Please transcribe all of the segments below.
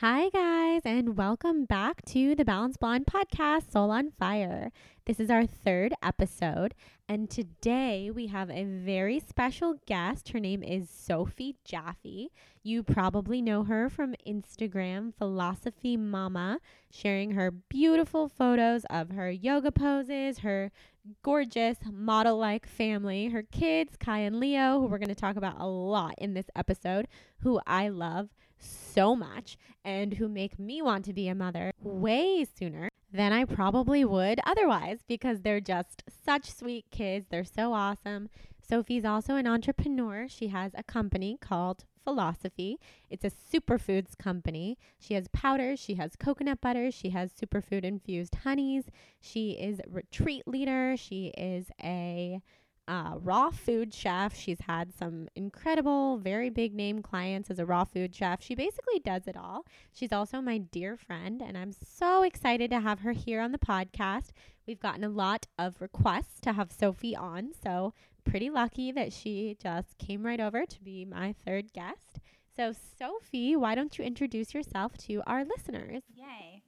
Hi, guys, and welcome back to the Balance Blonde podcast, Soul on Fire. This is our third episode, and today we have a very special guest. Her name is Sophie Jaffe. You probably know her from Instagram, Philosophy Mama, sharing her beautiful photos of her yoga poses, her gorgeous model like family, her kids, Kai and Leo, who we're going to talk about a lot in this episode, who I love so much and who make me want to be a mother way sooner than I probably would otherwise because they're just such sweet kids. They're so awesome. Sophie's also an entrepreneur. She has a company called Philosophie. It's a superfoods company. She has powders, she has coconut butter, she has superfood infused honeys. She is retreat leader. She is a uh, raw food chef. She's had some incredible, very big name clients as a raw food chef. She basically does it all. She's also my dear friend, and I'm so excited to have her here on the podcast. We've gotten a lot of requests to have Sophie on, so pretty lucky that she just came right over to be my third guest. So, Sophie, why don't you introduce yourself to our listeners? Yay.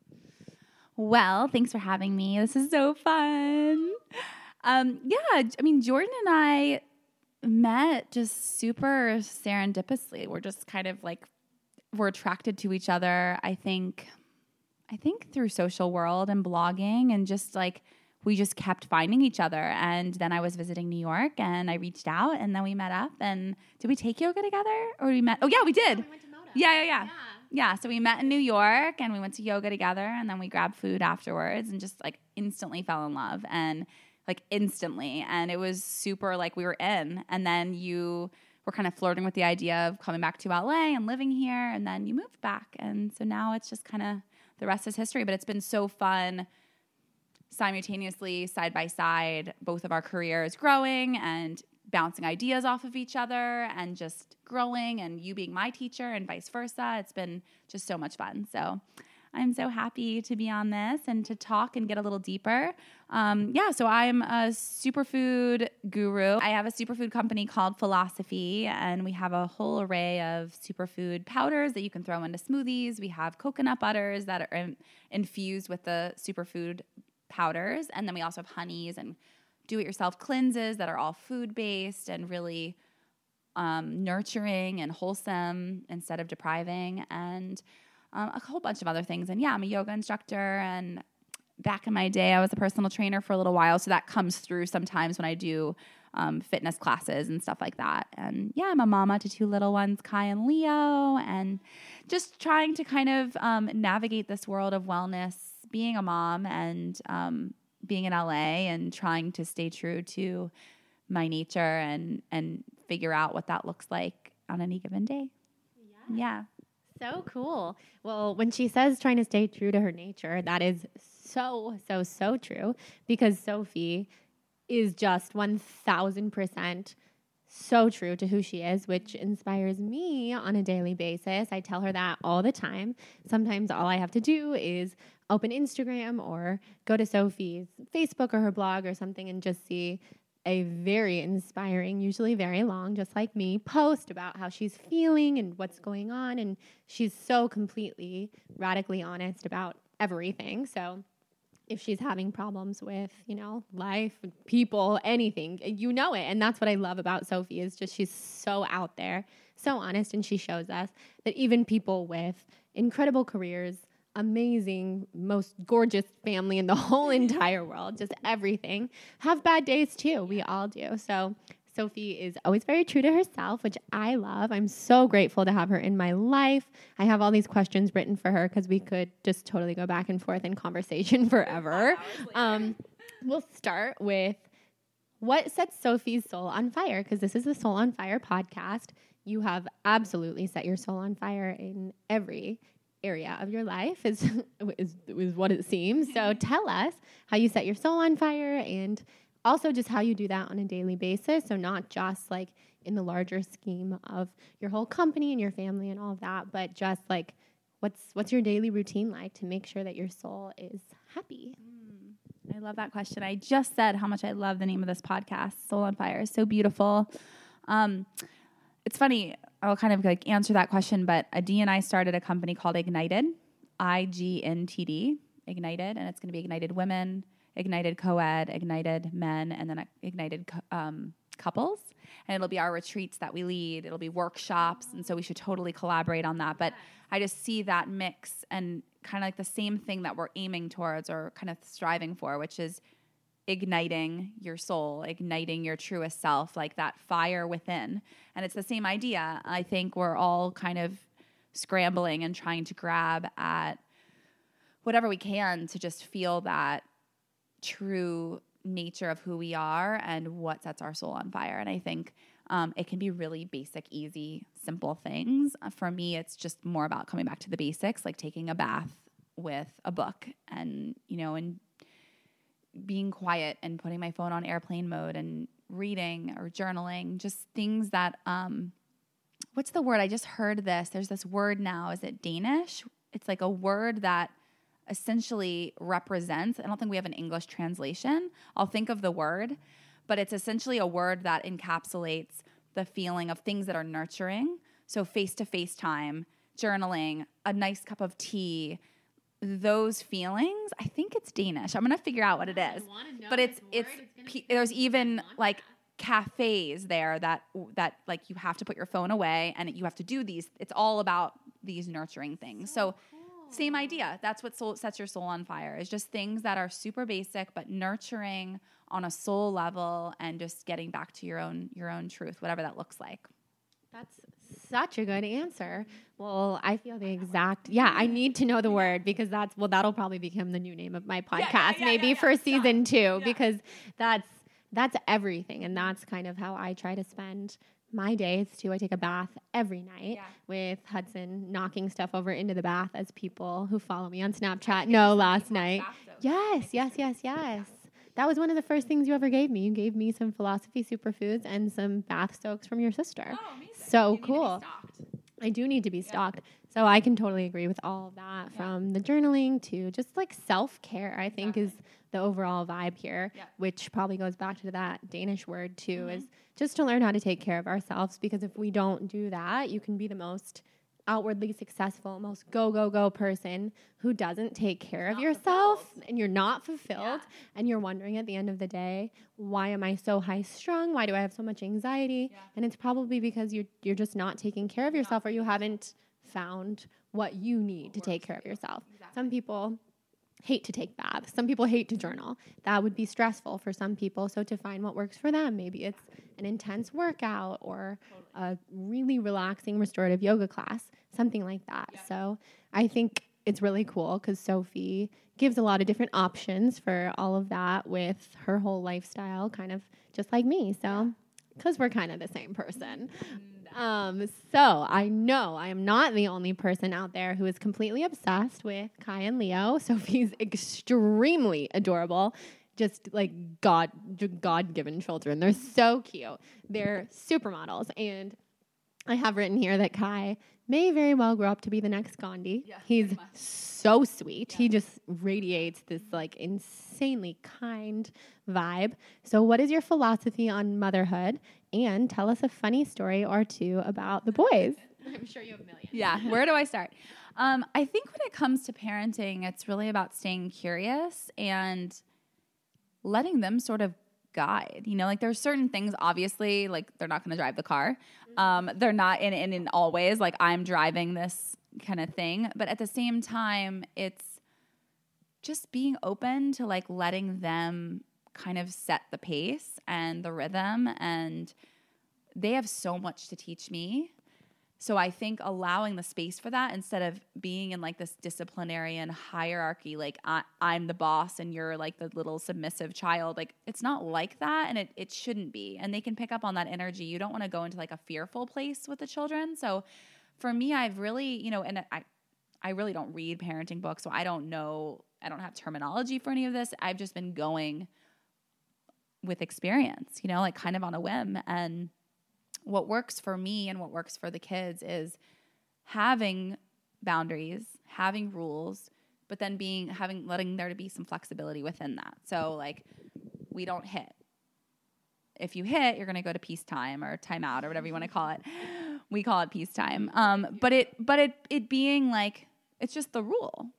Well, thanks for having me. This is so fun. Um, yeah, I mean, Jordan and I met just super serendipitously. We're just kind of like we're attracted to each other. I think, I think through social world and blogging and just like we just kept finding each other. And then I was visiting New York and I reached out and then we met up. And did we take yoga together or we met? Oh yeah, we did. Yeah, yeah, yeah, yeah. Yeah. So we met in New York and we went to yoga together and then we grabbed food afterwards and just like instantly fell in love. And like instantly. And it was super like we were in. And then you were kind of flirting with the idea of coming back to LA and living here. And then you moved back. And so now it's just kind of the rest is history. But it's been so fun simultaneously, side by side, both of our careers growing and bouncing ideas off of each other and just growing and you being my teacher and vice versa. It's been just so much fun. So I'm so happy to be on this and to talk and get a little deeper. Um, yeah, so I'm a superfood guru. I have a superfood company called Philosophie, and we have a whole array of superfood powders that you can throw into smoothies. We have coconut butters that are in, infused with the superfood powders, and then we also have honeys and do it yourself cleanses that are all food based and really um, nurturing and wholesome instead of depriving. And um, a whole bunch of other things. And yeah, I'm a yoga instructor. And back in my day, I was a personal trainer for a little while. So that comes through sometimes when I do um, fitness classes and stuff like that. And yeah, I'm a mama to two little ones, Kai and Leo, and just trying to kind of um, navigate this world of wellness, being a mom and um, being in LA and trying to stay true to my nature and and figure out what that looks like on any given day. Yeah. yeah. So cool. Well, when she says trying to stay true to her nature, that is so, so, so true because Sophie is just 1000% so true to who she is, which inspires me on a daily basis. I tell her that all the time. Sometimes all I have to do is open Instagram or go to Sophie's Facebook or her blog or something and just see a very inspiring, usually very long, just like me, post about how she's feeling and what's going on. And she's so completely, radically honest about everything. So if she's having problems with, you know, life, people, anything, you know it. And that's what I love about Sophie is just she's so out there, so honest, and she shows us that even people with incredible careers, amazing, most gorgeous family in the whole entire world, just everything, have bad days too. We all do. So Sophie is always very true to herself, which I love. I'm so grateful to have her in my life. I have all these questions written for her because we could just totally go back and forth in conversation forever. Um, we'll start with what sets Sophie's soul on fire because this is the Soul on Fire podcast. You have absolutely set your soul on fire in every area of your life is, is is what it seems. So tell us how you set your soul on fire and also just how you do that on a daily basis. So, not just like in the larger scheme of your whole company and your family and all of that, but just like what's what's your daily routine like to make sure that your soul is happy? Mm, I love that question. I just said how much I love the name of this podcast, Soul on Fire. It's So beautiful. Um, it's funny. I'll kind of like answer that question, but Adi and I started a company called Ignited, I G N T D, Ignited, and it's going to be Ignited Women ignited co-ed, ignited men, and then ignited um, couples. And it'll be our retreats that we lead. It'll be workshops, and so we should totally collaborate on that. But I just see that mix and kind of like the same thing that we're aiming towards or kind of striving for, which is igniting your soul, igniting your truest self, like that fire within. And it's the same idea. I think we're all kind of scrambling and trying to grab at whatever we can to just feel that true nature of who we are and what sets our soul on fire. And I think um, it can be really basic, easy, simple things. For me, it's just more about coming back to the basics, like taking a bath with a book and, you know, and being quiet and putting my phone on airplane mode and reading or journaling, just things that, um, what's the word? I just heard this. There's this word now. Is it Danish? It's like a word that essentially represents, I don't think we have an English translation. I'll think of the word, but it's essentially a word that encapsulates the feeling of things that are nurturing. So, face to face time, journaling, a nice cup of tea, those feelings. I think it's Danish. I'm gonna figure out what it is. But it's it's, it's there's even like cafes there that that like you have to put your phone away and you have to do these. It's all about these nurturing things. So, so same idea. That's what soul, sets your soul on fire. Is just things that are super basic but nurturing on a soul level and just getting back to your own your own truth, whatever that looks like. That's such a good answer. Well, I feel the exact. Yeah, I need to know the word because that's well, that'll probably become the new name of my podcast, yeah, yeah, yeah, maybe for season two, because that's that's everything, and that's kind of how I try to spend my days too. I take a bath every night yeah. with Hudson knocking stuff over into the bath as people who follow me on Snapchat know last night. Yes, yes, yes, yes. That was one of the first things you ever gave me. You gave me some philosophie superfoods and some bath soaks from your sister. Oh. So you cool. I do need to be stocked. So I can totally agree with all of that yeah. from the journaling to just like self care, I think exactly. is the overall vibe here, yeah. which probably goes back to that Danish word too, mm-hmm. is just to learn how to take care of ourselves. Because if we don't do that, you can be the most outwardly successful, most go, go, go person who doesn't take care of yourself fulfilled. and you're not fulfilled yeah. and you're wondering at the end of the day, why am I so high strung? Why do I have so much anxiety? Yeah. And it's probably because you're, you're just not taking care of yourself or you haven't found what you need to take care of yourself. Exactly. Some people hate to take baths. Some people hate to journal. That would be stressful for some people. So to find what works for them, maybe it's an intense workout or a really relaxing restorative yoga class, something like that. Yeah. So I think it's really cool because Sophie gives a lot of different options for all of that with her whole lifestyle, kind of just like me. So because we're kind of the same person. Mm-hmm. Um, so I know I am not the only person out there who is completely obsessed with Kai and Leo. Sophie's extremely adorable. Just like God, God given children. They're so cute. They're supermodels. And I have written here that Kai may very well grow up to be the next Gandhi. Yeah, He's so sweet. Yeah. He just radiates this like insanely kind vibe. So, what is your philosophy on motherhood? And tell us a funny story or two about the boys. I'm sure you have millions. yeah, where do I start? Um, I think when it comes to parenting, it's really about staying curious and letting them sort of guide. You know, like there's certain things, obviously, like they're not going to drive the car. Um, they're not in, in in all ways. Like I'm driving this kind of thing, but at the same time, it's just being open to like letting them kind of set the pace and the rhythm. And they have so much to teach me so I think allowing the space for that instead of being in like this disciplinarian hierarchy, like I, am the boss and you're like the little submissive child, like it's not like that and it, it shouldn't be. And they can pick up on that energy. You don't want to go into like a fearful place with the children. So for me, I've really, you know, and I, I really don't read parenting books, so I don't know, I don't have terminology for any of this. I've just been going with experience, you know, like kind of on a whim. And what works for me and what works for the kids is having boundaries, having rules, but then being having letting there to be some flexibility within that. So like we don't hit. If you hit, you're gonna go to peacetime or timeout or whatever you want to call it. We call it peacetime. Um, but it but it it being like it's just the rule.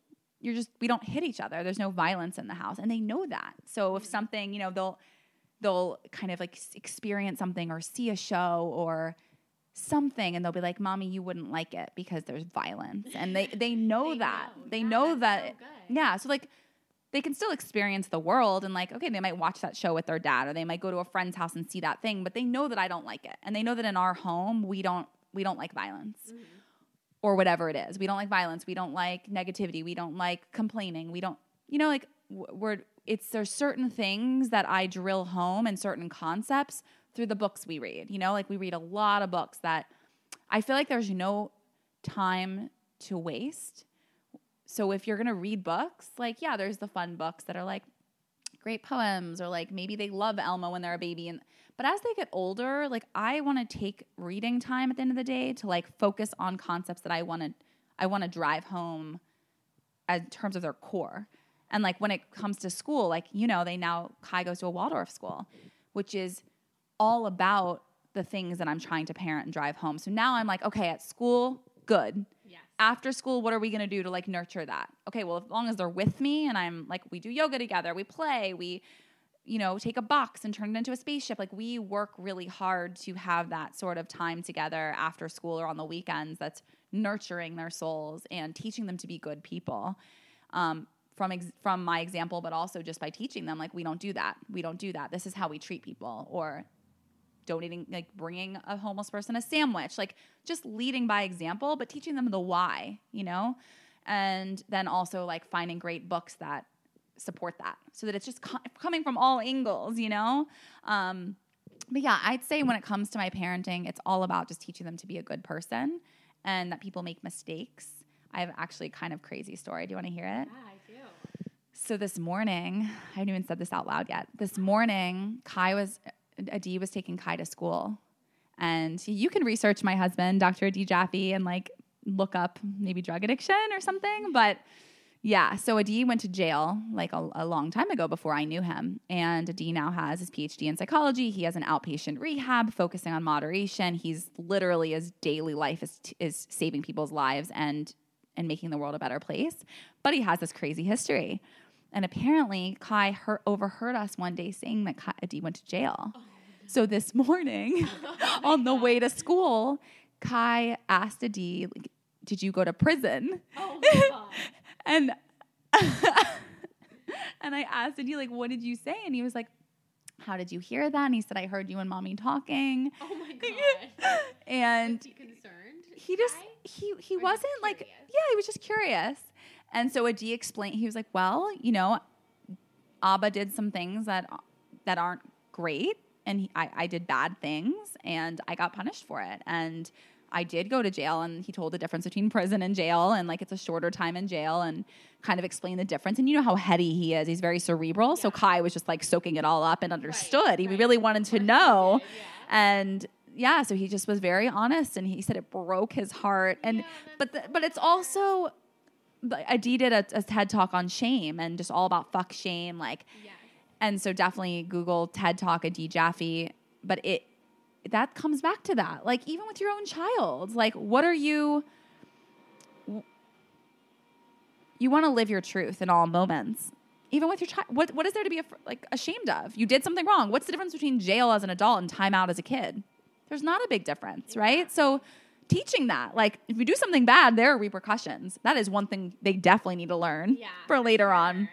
You're just we don't hit each other. There's no violence in the house, and they know that. So if something, you know, they'll they'll kind of like experience something or see a show or something and they'll be like mommy you wouldn't like it because there's violence. And they they know They that. know. they Yeah, know that so yeah so like they can still experience the world and like okay they might watch that show with their dad or they might go to a friend's house and see that thing but they know that I don't like it. And they know that in our home we don't we don't like violence Mm-hmm. or whatever it is. We don't like violence. We don't like negativity. We don't like complaining. We don't you know like we're it's there's certain things that I drill home and certain concepts through the books we read. You know, like we read a lot of books that I feel like there's no time to waste. So if you're going to read books, like yeah, there's the fun books that are like great poems or like maybe they love Elmo when they're a baby and but as they get older, like I want to take reading time at the end of the day to like focus on concepts that I want to I want to drive home in terms of their core. And like when it comes to school, like you know, they now Kai goes to a Waldorf school, which is all about the things that I'm trying to parent and drive home. So now I'm like, okay, at school, good. Yes. After school, what are we gonna do to like nurture that? Okay, well, as long as they're with me and I'm like, we do yoga together, we play, we, you know, take a box and turn it into a spaceship. Like we work really hard to have that sort of time together after school or on the weekends that's nurturing their souls and teaching them to be good people. Um, from ex- from my example, but also just by teaching them, like we don't do that. We don't do that. This is how we treat people, or donating, like bringing a homeless person a sandwich, like just leading by example, but teaching them the why, you know, and then also like finding great books that support that, so that it's just co- coming from all angles, you know. Um, but yeah, I'd say when it comes to my parenting, it's all about just teaching them to be a good person and that people make mistakes. I have actually kind of crazy story. Do you want to hear it? Yeah. So this morning, I haven't even said this out loud yet. This morning, Kai was, Adi was taking Kai to school. And you can research my husband, Dr. Adi Jaffe, and like look up maybe drug addiction or something. But yeah, so Adi went to jail like a, a long time ago before I knew him. And Adi now has his PhD in psychology. He has an outpatient rehab focusing on moderation. He's literally his daily life is, is saving people's lives and and making the world a better place. But he has this crazy history. And apparently, Kai heard, overheard us one day saying that Kai, Adi went to jail. Oh. So this morning, oh on the way to school, Kai asked Adi, like, "Did you go to prison?" Oh my god. and and I asked Adi, like, "What did you say?" And he was like, "How did you hear that?" And he said, "I heard you and mommy talking." Oh my god. And Is he concerned? he just Guy? he he Or wasn't like yeah he was just curious and so adi explained he was like well you know abba did some things that that aren't great and he, I, I did bad things and i got punished for it. And i did go to jail and he told the difference between prison and jail and like it's a shorter time in jail and kind of explained the difference. And you know how heady he is. He's very cerebral. So kai was just like soaking it all up and understood. He right. really wanted to know. yeah. and yeah so he just was very honest and he said it broke his heart. And Yeah, but the, but it's also Adi did a, a TED talk on shame and just all about fuck shame like Yes. and so definitely Google TED talk Adi Jaffe but it that comes back to that. Like even with your own child, like what are you you want to live your truth in all moments. Even with your child, what what is there to be af- like ashamed of? You did something wrong. What's the difference between jail as an adult and time out as a kid? There's not a big difference, right? So teaching that, like if you do something bad, there are repercussions. That is one thing they definitely need to learn Yeah, for later for on.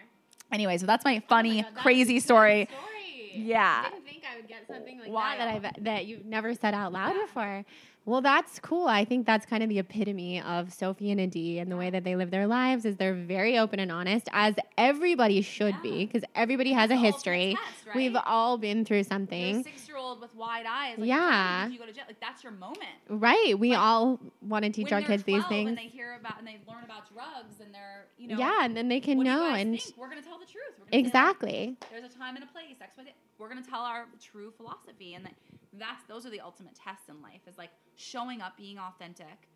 Anyway, so that's my oh funny, Oh God, crazy is a good story. story. Yeah. I didn't think I would get something like Wild. that that I've that you've never said out loud before. Well, that's cool. I think that's kind of the epitome of Sophie and Adi and the way that they live their lives is they're very open and honest, as everybody should be, because everybody has a history. test, right? We've all been through something. six year old with wide eyes. Like, Yeah. You go to jail? Like that's your moment. Right. We Like, all want to teach our kids these 12 things. And they hear about and they learn about drugs and they're you know yeah, and then they can what do you know and think? we're gonna tell the truth. We're gonna say, like, exactly. there's a time and a place. X, Y, Z. We're gonna tell our true philosophy, and that, that's those are the ultimate tests in life. Is like showing up, being authentic,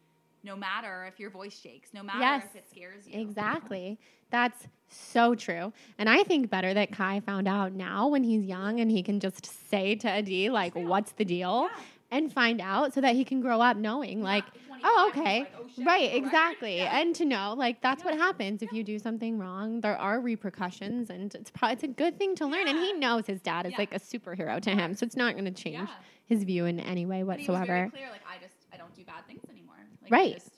no matter if your voice shakes, no matter Yes. if it scares you. Exactly. That's so true. And I think better that Kai found out now when he's young and he can just say to Adi, like, what's the deal? Yeah. And find out so that he can grow up knowing, like, at 25, oh, okay. like, oh, shit, right, exactly. Yeah. And to know, like, that's what happens if you do something wrong. There are repercussions, and it's, pro- it's a good thing to learn. And he knows his dad is Yeah. like a superhero to him. So it's not going to change Yeah. his view in any way But he was very whatsoever. clear, like I just I don't do bad things anymore. Like, Right. I, just,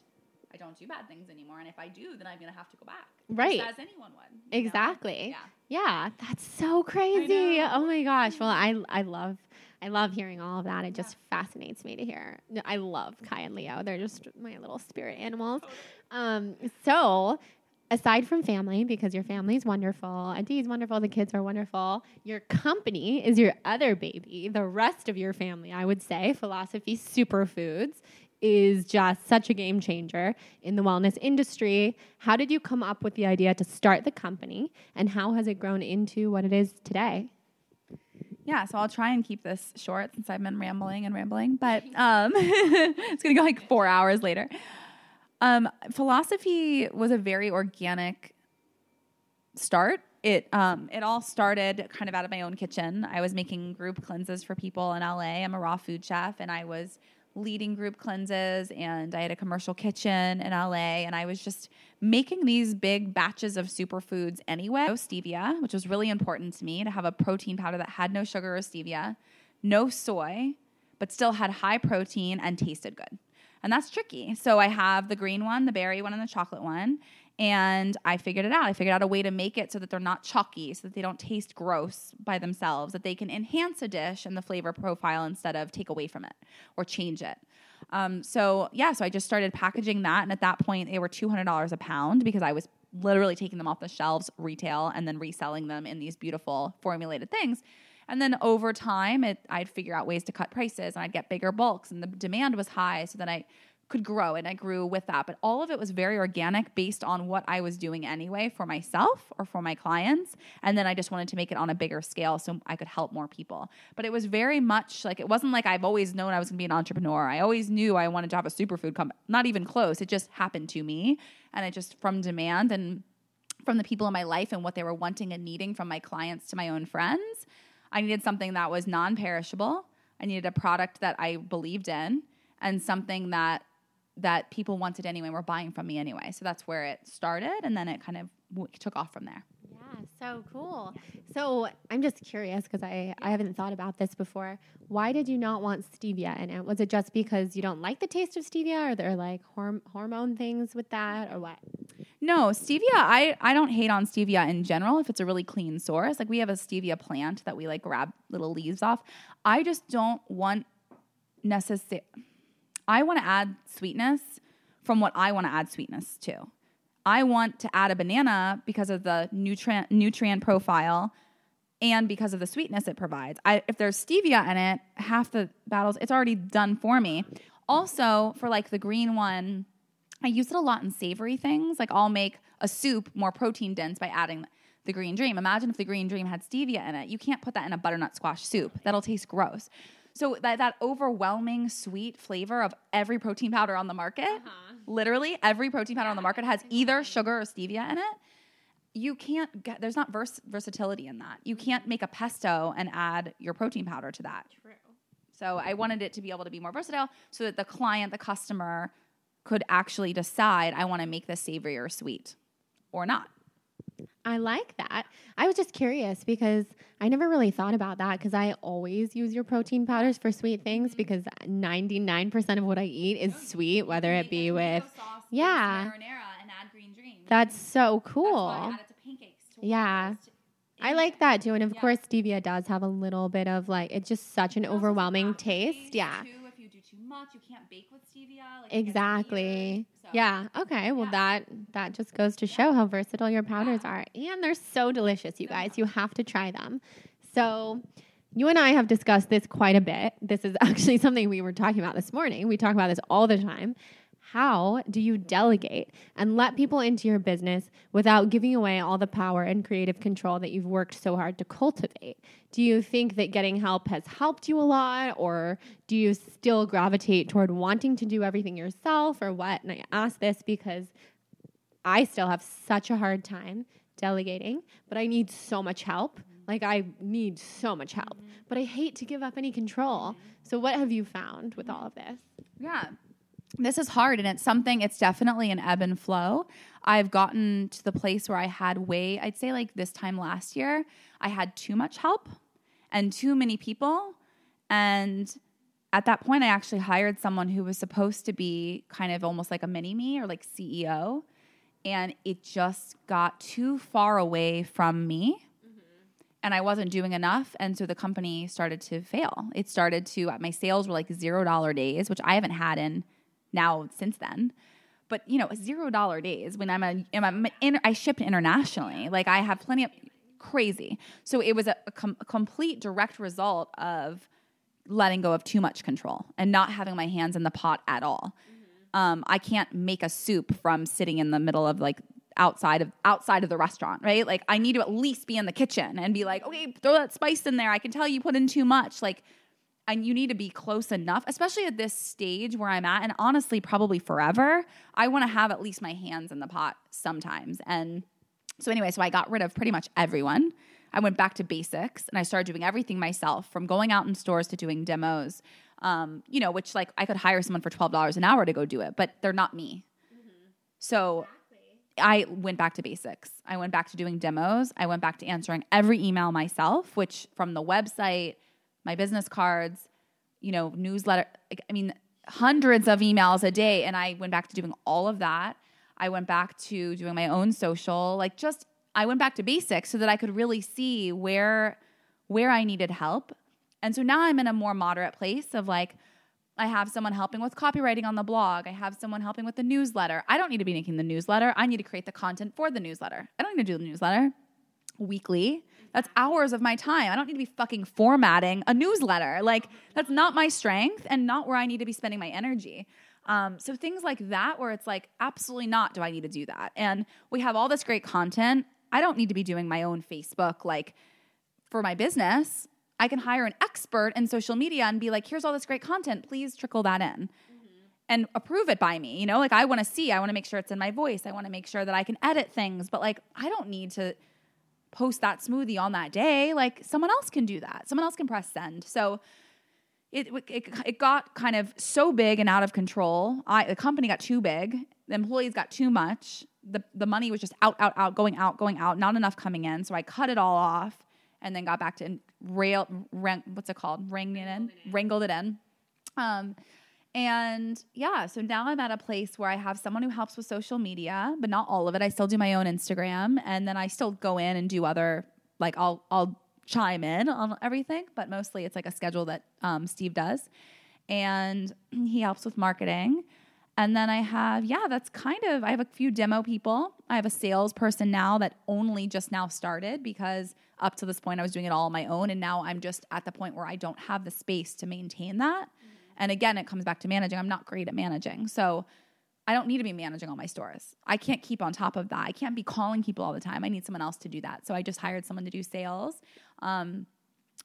I don't do bad things anymore, and if I do, then I'm gonna have to go back. Right. As anyone would. you know? Exactly. Yeah. Yeah, that's so crazy. Oh my gosh. Well, I I love I love hearing all of that. It just fascinates me to hear. No, I love Kai and Leo. They're just my little spirit animals. Um, so aside from family, because your family's wonderful, Adi's wonderful, the kids are wonderful, your company is your other baby. The rest of your family, I would say, Philosophie Superfoods is just such a game changer in the wellness industry. How did you come up with the idea to start the company and how has it grown into what it is today? Yeah, so I'll try and keep this short since I've been rambling and rambling, but um, it's gonna go like four hours later. Um, philosophie was a very organic start. It um, it all started kind of out of my own kitchen. I was making group cleanses for people in LA. I'm a raw food chef, and I was leading group cleanses, and I had a commercial kitchen in LA, and I was just making these big batches of superfoods anyway. No stevia, which was really important to me to have a protein powder that had no sugar or stevia, no soy, but still had high protein and tasted good. And that's tricky. So I have the green one, the berry one, and the chocolate one. And I figured it out. I figured out a way to make it so that they're not chalky, so that they don't taste gross by themselves, that they can enhance a dish and the flavor profile instead of take away from it or change it. Um, so yeah, so I just started packaging that, and at that point they were two hundred dollars a pound because I was literally taking them off the shelves retail and then reselling them in these beautiful formulated things. And then over time, it, I'd figure out ways to cut prices and I'd get bigger bulks, and the demand was high, so then I could grow and I grew with that. But all of it was very organic based on what I was doing anyway for myself or for my clients. And then I just wanted to make it on a bigger scale so I could help more people. But it was very much like it wasn't like I've always known I was gonna be an entrepreneur. I always knew I wanted to have a superfood company. Not even close. It just happened to me. And it just from demand and from the people in my life and what they were wanting and needing from my clients to my own friends. I needed something that was non perishable. I needed a product that I believed in and something that that people wanted anyway and were buying from me anyway. So that's where it started and then it kind of w- took off from there. Yeah, so cool. So I'm just curious because I, I haven't thought about this before. Why did you not want stevia in it? Was it just because you don't like the taste of stevia? Are there like horm- hormone things with that or what? No, stevia, I, I don't hate on stevia in general if it's a really clean source. Like we have a stevia plant that we like grab little leaves off. I just don't want necessary I want to add sweetness from what I want to add sweetness to. I want to add a banana because of the nutrient nutrient profile and because of the sweetness it provides. I, if there's stevia in it, half the battles it's already done for me. Also, for like the green one, I use it a lot in savory things. Like I'll make a soup more protein dense by adding the green dream. Imagine if the green dream had stevia in it. You can't put that in a butternut squash soup. That'll taste gross. So that, that overwhelming sweet flavor of every protein powder on the market, uh-huh. literally every protein powder on the market has either sugar or stevia in it. You can't get there's not vers- versatility in that. You can't make a pesto and add your protein powder to that. True. So I wanted it to be able to be more versatile so that the client, the customer, could actually decide I want to make this savory or sweet or not. I like that. I was just curious because I never really thought about that because I always use your protein powders for sweet Mm-hmm. things because 99% of what I eat is sweet, whether it be with. Yeah. and add green dream. That's so That's cool. why I add it to pancakes. Yeah. I like that too. And of Yeah. course, stevia does have a little bit of like, it's just such an It also has overwhelming taste. Yeah. Too, if you do too much, you can't bake with stevia. Like, Exactly. So- Yeah. Okay. Well, Yeah. that that just goes to show how versatile your powders are, and they're so delicious, you guys. You have to try them. So, you and I have discussed this quite a bit. This is actually something we were talking about this morning. We talk about this all the time. How do you delegate and let people into your business without giving away all the power and creative control that you've worked so hard to cultivate? Do you think that getting help has helped you a lot, or do you still gravitate toward wanting to do everything yourself, or what? And I ask this because I still have such a hard time delegating, but I need so much help. Mm-hmm. Like, I need so much help, mm-hmm. but I hate to give up any control. So, what have you found with all of this? Yeah. This is hard and it's something, it's definitely an ebb and flow. I've gotten to the place where I had way, I'd say like this time last year, I had too much help and too many people. And at that point, I actually hired someone who was supposed to be kind of almost like a mini me or like CEO. And it just got too far away from me mm-hmm. and I wasn't doing enough. And so the company started to fail. It started to, my sales were like zero dollar days, which I haven't had in now since then. But you know, zero dollar days when I'm a, I'm a inter, I ship internationally. Like I have plenty of crazy. So it was a, a, com- a complete direct result of letting go of too much control and not having my hands in the pot at all. Um, I can't make a soup from sitting in the middle of like outside of outside of the restaurant, right? Like I need to at least be in the kitchen and be like, okay, throw that spice in there. I can tell you put in too much. Like, and you need to be close enough, especially at this stage where I'm at, and honestly, probably forever. I want to have at least my hands in the pot sometimes. And so anyway, so I got rid of pretty much everyone. I went back to basics and I started doing everything myself, from going out in stores to doing demos. Um, you know, which like I could hire someone for twelve dollars an hour to go do it, but they're not me. So I went back to basics. I went back to doing demos. I went back to answering every email myself, which from the website, my business cards, you know, newsletter. I mean, hundreds of emails a day. And I went back to doing all of that. I went back to doing my own social, like just I went back to basics so that I could really see where where I needed help. And so now I'm in a more moderate place of like I have someone helping with copywriting on the blog. I have someone helping with the newsletter. I don't need to be making the newsletter. I need to create the content for the newsletter. I don't need to do the newsletter weekly. That's hours of my time. I don't need to be fucking formatting a newsletter. Like, that's not my strength and not where I need to be spending my energy. Um, so things like that, where it's like, absolutely not do I need to do that. And we have all this great content. I don't need to be doing my own Facebook, like for my business. I can hire an expert in social media and be like, here's all this great content. Please trickle that in and approve it by me. You know, like I want to see, I want to make sure it's in my voice. I want to make sure that I can edit things, but like I don't need to post that smoothie on that day. Like someone else can do that. Someone else can press send. So it, it, it got kind of so big and out of control. I, the company got too big. The employees got too much. The, the money was just out, out, out, going out, going out, not enough coming in. So I cut it all off and then got back to rail, rang, what's it called? Rang it in, wrangled it in. Um, and yeah, so now I'm at a place where I have someone who helps with social media, but not all of it. I still do my own Instagram and then I still go in and do other like I'll I'll chime in on everything, but mostly it's like a schedule that um, Steve does. And he helps with marketing. And then I have, yeah, that's kind of, I have a few demo people. I have a salesperson now that only just now started because up to this point I was doing it all on my own. And now I'm just at the point where I don't have the space to maintain that. And again, it comes back to managing. I'm not great at managing. So I don't need to be managing all my stores. I can't keep on top of that. I can't be calling people all the time. I need someone else to do that. So I just hired someone to do sales. Um,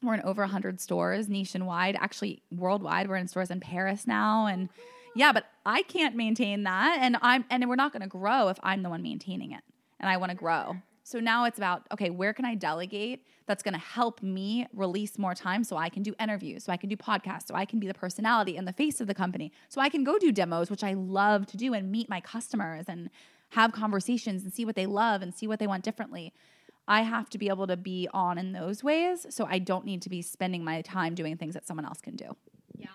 we're in over 100 stores nationwide, actually worldwide. We're in stores in Paris now. And yeah, but I can't maintain that. And I'm, and we're not going to grow if I'm the one maintaining it. And I want to grow. So now it's about, okay, where can I delegate that's gonna help me release more time so I can do interviews, so I can do podcasts, so I can be the personality and the face of the company, so I can go do demos, which I love to do and meet my customers and have conversations and see what they love and see what they want differently. I have to be able to be on in those ways so I don't need to be spending my time doing things that someone else can do. Yeah.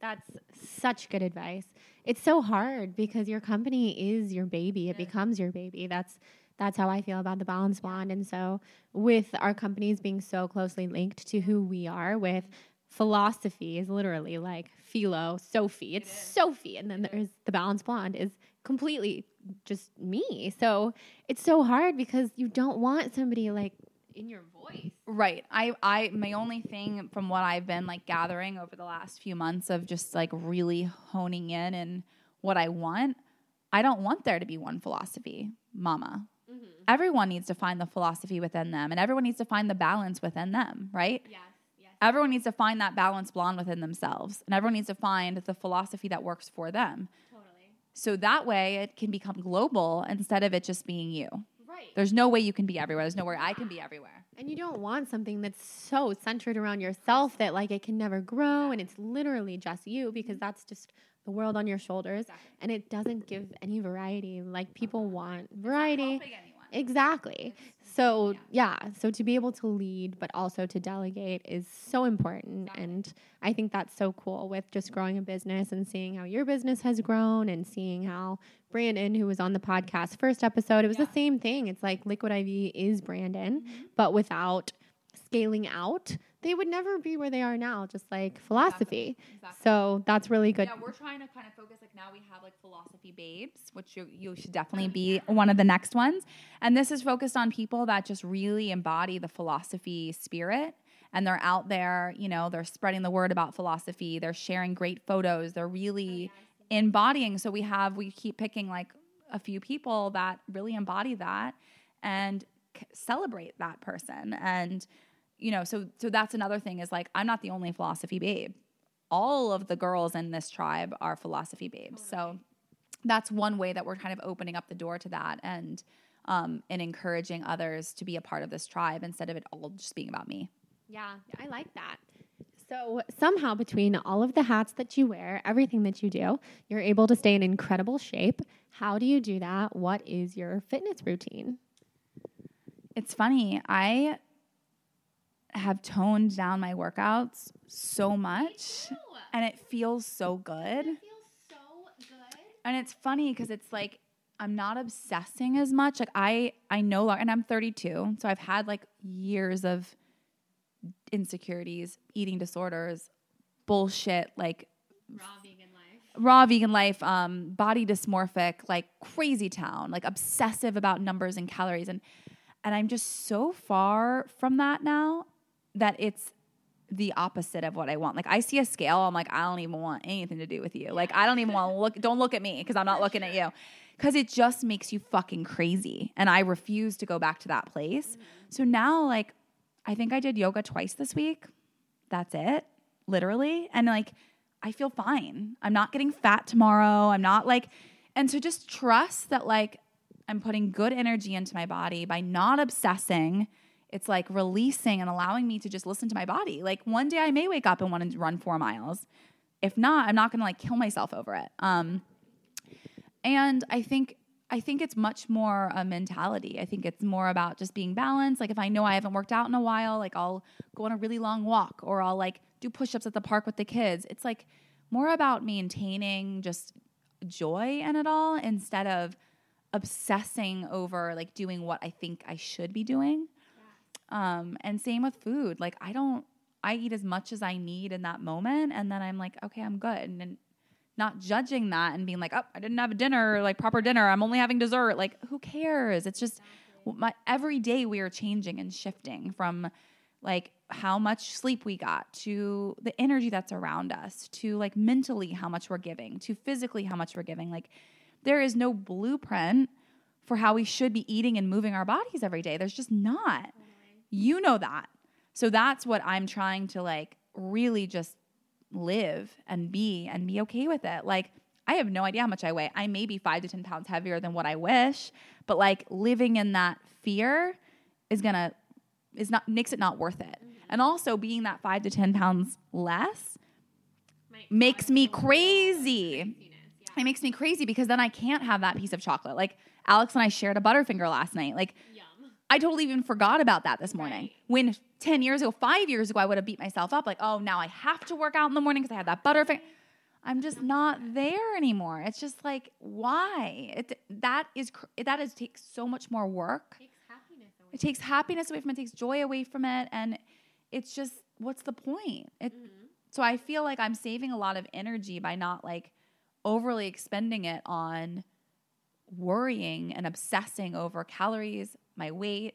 That's such good advice. It's so hard because your company is your baby. It becomes your baby. That's that's how I feel about the balance blonde. And so with our companies being so closely linked to who we are with philosophie is literally like philo, Sophie. It's Sophie. And then there's the balance blonde is completely just me. So it's so hard because you don't want somebody like in your voice. Right. I I my only thing from what I've been like gathering over the last few months of just like really honing in and what I want, I don't want there to be one philosophy, mama. Mm-hmm. Everyone needs to find the philosophy within them and everyone needs to find the balance within them, right? Yes. Yes. Everyone needs to find that balance blonde within themselves and everyone needs to find the philosophy that works for them. Totally. So that way it can become global instead of it just being you. Right. There's no way you can be everywhere. There's no way I can be everywhere. And you don't want something that's so centered around yourself that like it can never grow and it's literally just you because mm-hmm. that's just the world on your shoulders and it doesn't give any variety. Like people want variety. Exactly. So, yeah, so to be able to lead but also to delegate is so important and I think that's so cool with just growing a business and seeing how your business has grown and seeing how Brandon who was on the podcast first episode, it was the same thing. It's like Liquid IV is Brandon, but without scaling out, they would never be where they are now, just like philosophie. Exactly. So that's really good. Yeah, we're trying to kind of focus. Like now we have like philosophie babes, which you you should definitely be one of the next ones. And this is focused on people that just really embody the philosophie spirit. And they're out there, you know, they're spreading the word about philosophie. They're sharing great photos. They're really oh, embodying. So we have we keep picking like a few people that really embody that and celebrate that person. And you know, so so that's another thing is like I'm not the only philosophie babe all of the girls in this tribe are philosophie babes. So that's one way that we're kind of opening up the door to that and um, and encouraging others to be a part of this tribe instead of it all just being about me. Yeah, I like that. So somehow between all of the hats that you wear, everything that you do, you're able to stay in incredible shape. How do you do that? What is your fitness routine? It's funny. I have toned down my workouts so much and it feels so good. feels so good. And it's funny because it's like I'm not obsessing as much. Like I I know and I'm 32, so I've had like years of insecurities, eating disorders, bullshit, like Raw vegan life. raw vegan life, um, body dysmorphic, like crazy town, like obsessive about numbers and calories, and and I'm just so far from that now that it's the opposite of what I want. Like I see a scale, I'm like, I don't even want anything to do with you. Like I don't even want to look. Don't look at me because I'm not looking at you. Because it just makes you fucking crazy, and I refuse to go back to that place. Mm-hmm. So now, like, I think I did yoga twice this week. That's it, literally, and like. I feel fine. I'm not getting fat tomorrow. I'm not like, and so just trust that like I'm putting good energy into my body by not obsessing. It's like releasing and allowing me to just listen to my body. Like one day I may wake up and want to run four miles. If not, I'm not going to like kill myself over it. Um, and I think I think it's much more a mentality. I think it's more about just being balanced. Like if I know I haven't worked out in a while, like I'll go on a really long walk or I'll like do push-ups at the park with the kids. It's like more about maintaining just joy in it all instead of obsessing over like doing what I think I should be doing. Um, and same with food. Like I don't I eat as much as I need in that moment and then I'm like, okay, I'm good. And then not judging that and being like, oh, I didn't have a dinner, like proper dinner. I'm only having dessert. Like, who cares? It's just my every day we are changing and shifting from like how much sleep we got to the energy that's around us to like mentally how much we're giving to physically how much we're giving. Like, there is no blueprint for how we should be eating and moving our bodies every day. There's just not. You know that. So that's what I'm trying to like really just live and be and be okay with it. Like I have no idea how much I weigh. I may be five to 10 pounds heavier than what I wish, but like living in that fear is gonna, is not, makes it not worth it. And also being that five to 10 pounds less makes me crazy. It makes me crazy because then I can't have that piece of chocolate. Like Alex and I shared a Butterfinger last night. Like, I totally even forgot about that this morning. When 10 years ago, five years ago, I would have beat myself up like, oh, now I have to work out in the morning because I had that Butterfinger. I'm just not there anymore. It's just like, why? It, that is, that is, takes so much more work. It takes happiness away from it, takes joy away from it, and it's just what's the point? It, mm-hmm. So I feel like I'm saving a lot of energy by not like overly expending it on worrying and obsessing over calories, my weight,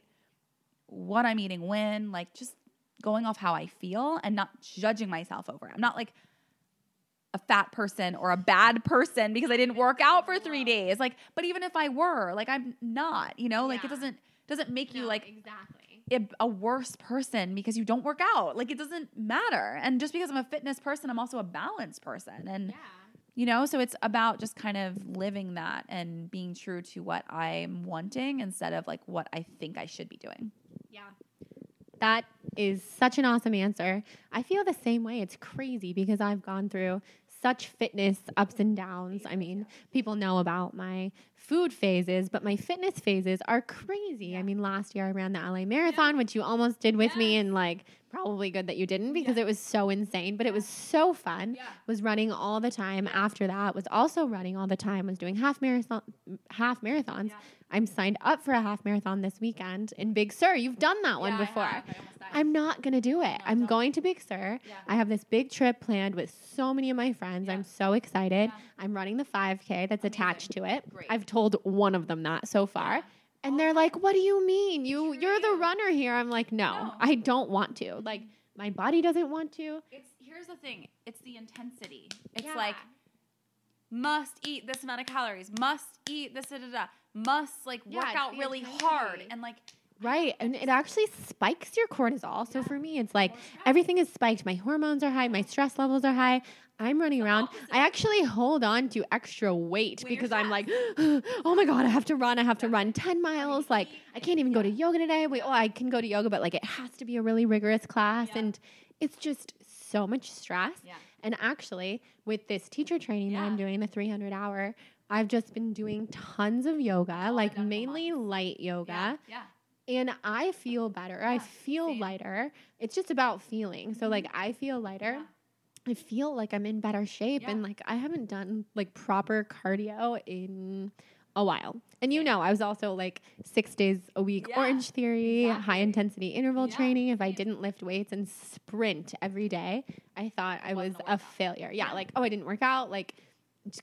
what I'm eating when, like just going off how I feel and not judging myself over it. I'm not like a fat person or a bad person because I didn't work out for 3 days. Like but even if I were, like I'm not, you know, like it doesn't doesn't make you like exactly. a, a worse person because you don't work out. Like it doesn't matter. And just because I'm a fitness person, I'm also a balanced person. And you know, so it's about just kind of living that and being true to what I'm wanting instead of like what I think I should be doing. Yeah. That is such an awesome answer. I feel the same way. It's crazy because I've gone through such fitness ups and downs. I mean, people know about my food phases, but my fitness phases are crazy. I mean, last year I ran the LA Marathon, which you almost did with me, and like probably good that you didn't because it was so insane, but it was so fun. Was running all the time after that, was also running all the time, was doing half marathon half marathons. I'm signed up for a half marathon this weekend in Big Sur. You've done that one before. I'm not going to do it. I'm going to Big Sur. I have this big trip planned with so many of my friends. I'm so excited. I'm running the 5K that's attached to it. I've told one of them that so far. And they're like, "What do you mean? You you're the runner here." I'm like, "No, I don't want to. Like my body doesn't want to." It's here's the thing. It's the intensity. It's Yeah. like must eat this amount of calories, must eat this da da da, must like Yeah, work it's out the really intensity. hard and like Right. And it actually spikes your cortisol. So for me, it's like everything is spiked. My hormones are high, my stress levels are high. I'm running around. I actually hold on to extra weight because I'm like, oh my God, I have to run. I have to run 10 miles. Like, I can't even go to yoga today. Wait, oh, I can go to yoga, but like it has to be a really rigorous class. And it's just so much stress. Yeah. And actually, with this teacher training that I'm doing, the 300 hour, I've just been doing tons of yoga, like mainly light yoga. yeah. And I feel better. I feel same. Mm-hmm. lighter. It's just about feeling. So like I feel lighter. I feel like I'm in better shape and like I haven't done like proper cardio in a while. And you know, I was also like 6 days a week Yeah, Orangetheory, high intensity interval Yeah, training. If I didn't lift weights and sprint every day, I thought I was a a failure. Yeah, like oh, I didn't work out, like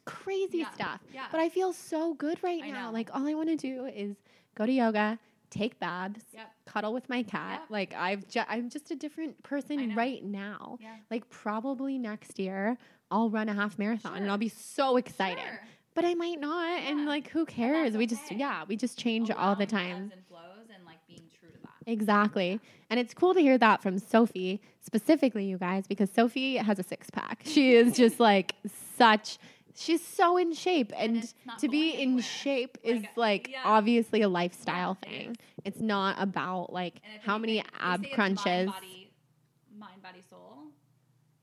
crazy Yeah, stuff. yeah. But I feel so good right I now. know. Like all I want to do is go to yoga, take baths, Yep. cuddle with my cat. Yep. Like I've ju- I'm just a different person right now. Yeah. Like probably next year I'll run a half marathon and I'll be so excited. Sure. But I might not and like who cares? We just yeah, we just change all the time. and flows and like being true to that. Exactly. And it's cool to hear that from Sophie, specifically, you guys, because Sophie has a six pack. She is just like such, she's so in shape. And, not to be in anywhere. shape is Like, like yeah. obviously a lifestyle Yeah, thing. It's not about like how many they ab crunches. Mind, body, mind, body, soul.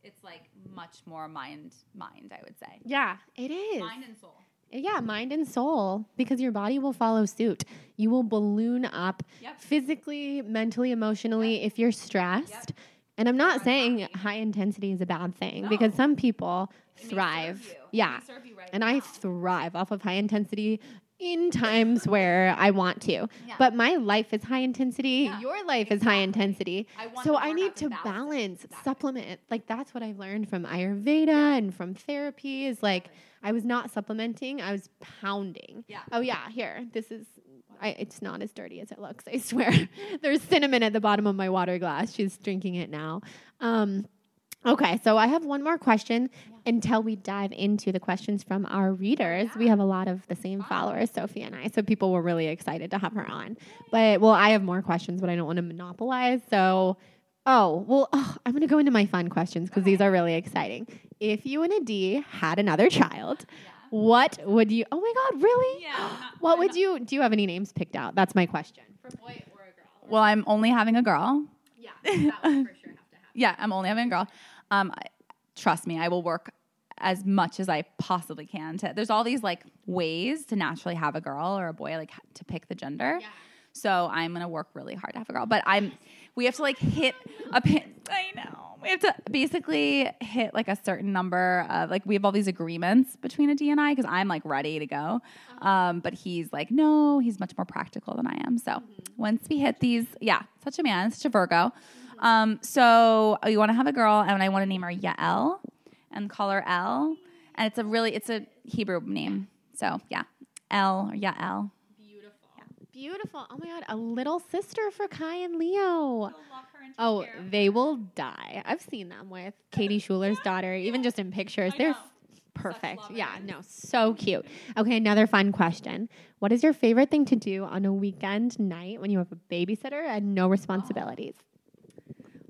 It's like much more mind, mind. I would say. Yeah, it is. Mind and soul. Yeah, mind and soul, because your body will follow suit. You will balloon up Yep. physically, mentally, emotionally if you're stressed. And I'm not saying high intensity is a bad thing because some people It thrive. You. It may Yeah. right And I thrive off of high intensity in times where I want to. Yeah. But my life is high intensity. Yeah, Your life is high intensity. I so I need to balance. balance, Exactly. supplement. Like that's what I've learned from Ayurveda and from therapy is like I was not supplementing, I was pounding. Yeah. Oh yeah, here. This is I, it's not as dirty as it looks. I swear. There's cinnamon at the bottom of my water glass. She's drinking it now. Um, okay, so I have one more question until we dive into the questions from our readers. Oh, we have a lot of the same followers, Sophie and I, so people were really excited to have her on. But well, I have more questions, but I don't want to monopolize. So, oh well, oh, I'm going to go into my fun questions because these are really exciting. If you and Adi had another child, what would you? Oh my God, really? Yeah. What would you? Do you have any names picked out? That's my question. For a boy or a girl? Well, I'm only having a girl. Yeah, that would for sure have to happen. Yeah, I'm only having a girl. Um, trust me, I will work as much as I possibly can. To there's all these like ways to naturally have a girl or a boy, like to pick the gender. So I'm gonna work really hard to have a girl, but I'm. We have to like hit a pin. I know we have to basically hit like a certain number of like we have all these agreements between Adi and I because I'm like ready to go, um, but he's like no, he's much more practical than I am. So once we hit these, yeah, such a man, such a Virgo. Um, so you want to have a girl, and I want to name her Yael and call her El, and it's a really it's a Hebrew name. So yeah, El or Yael. Beautiful. Beautiful. Oh my God, a little sister for Kai and Leo. Oh, they will die. I've seen them with Katie Schuler's daughter, even just in pictures. They're perfect. Yeah, no, so cute. Okay, another fun question. What is your favorite thing to do on a weekend night when you have a babysitter and no responsibilities?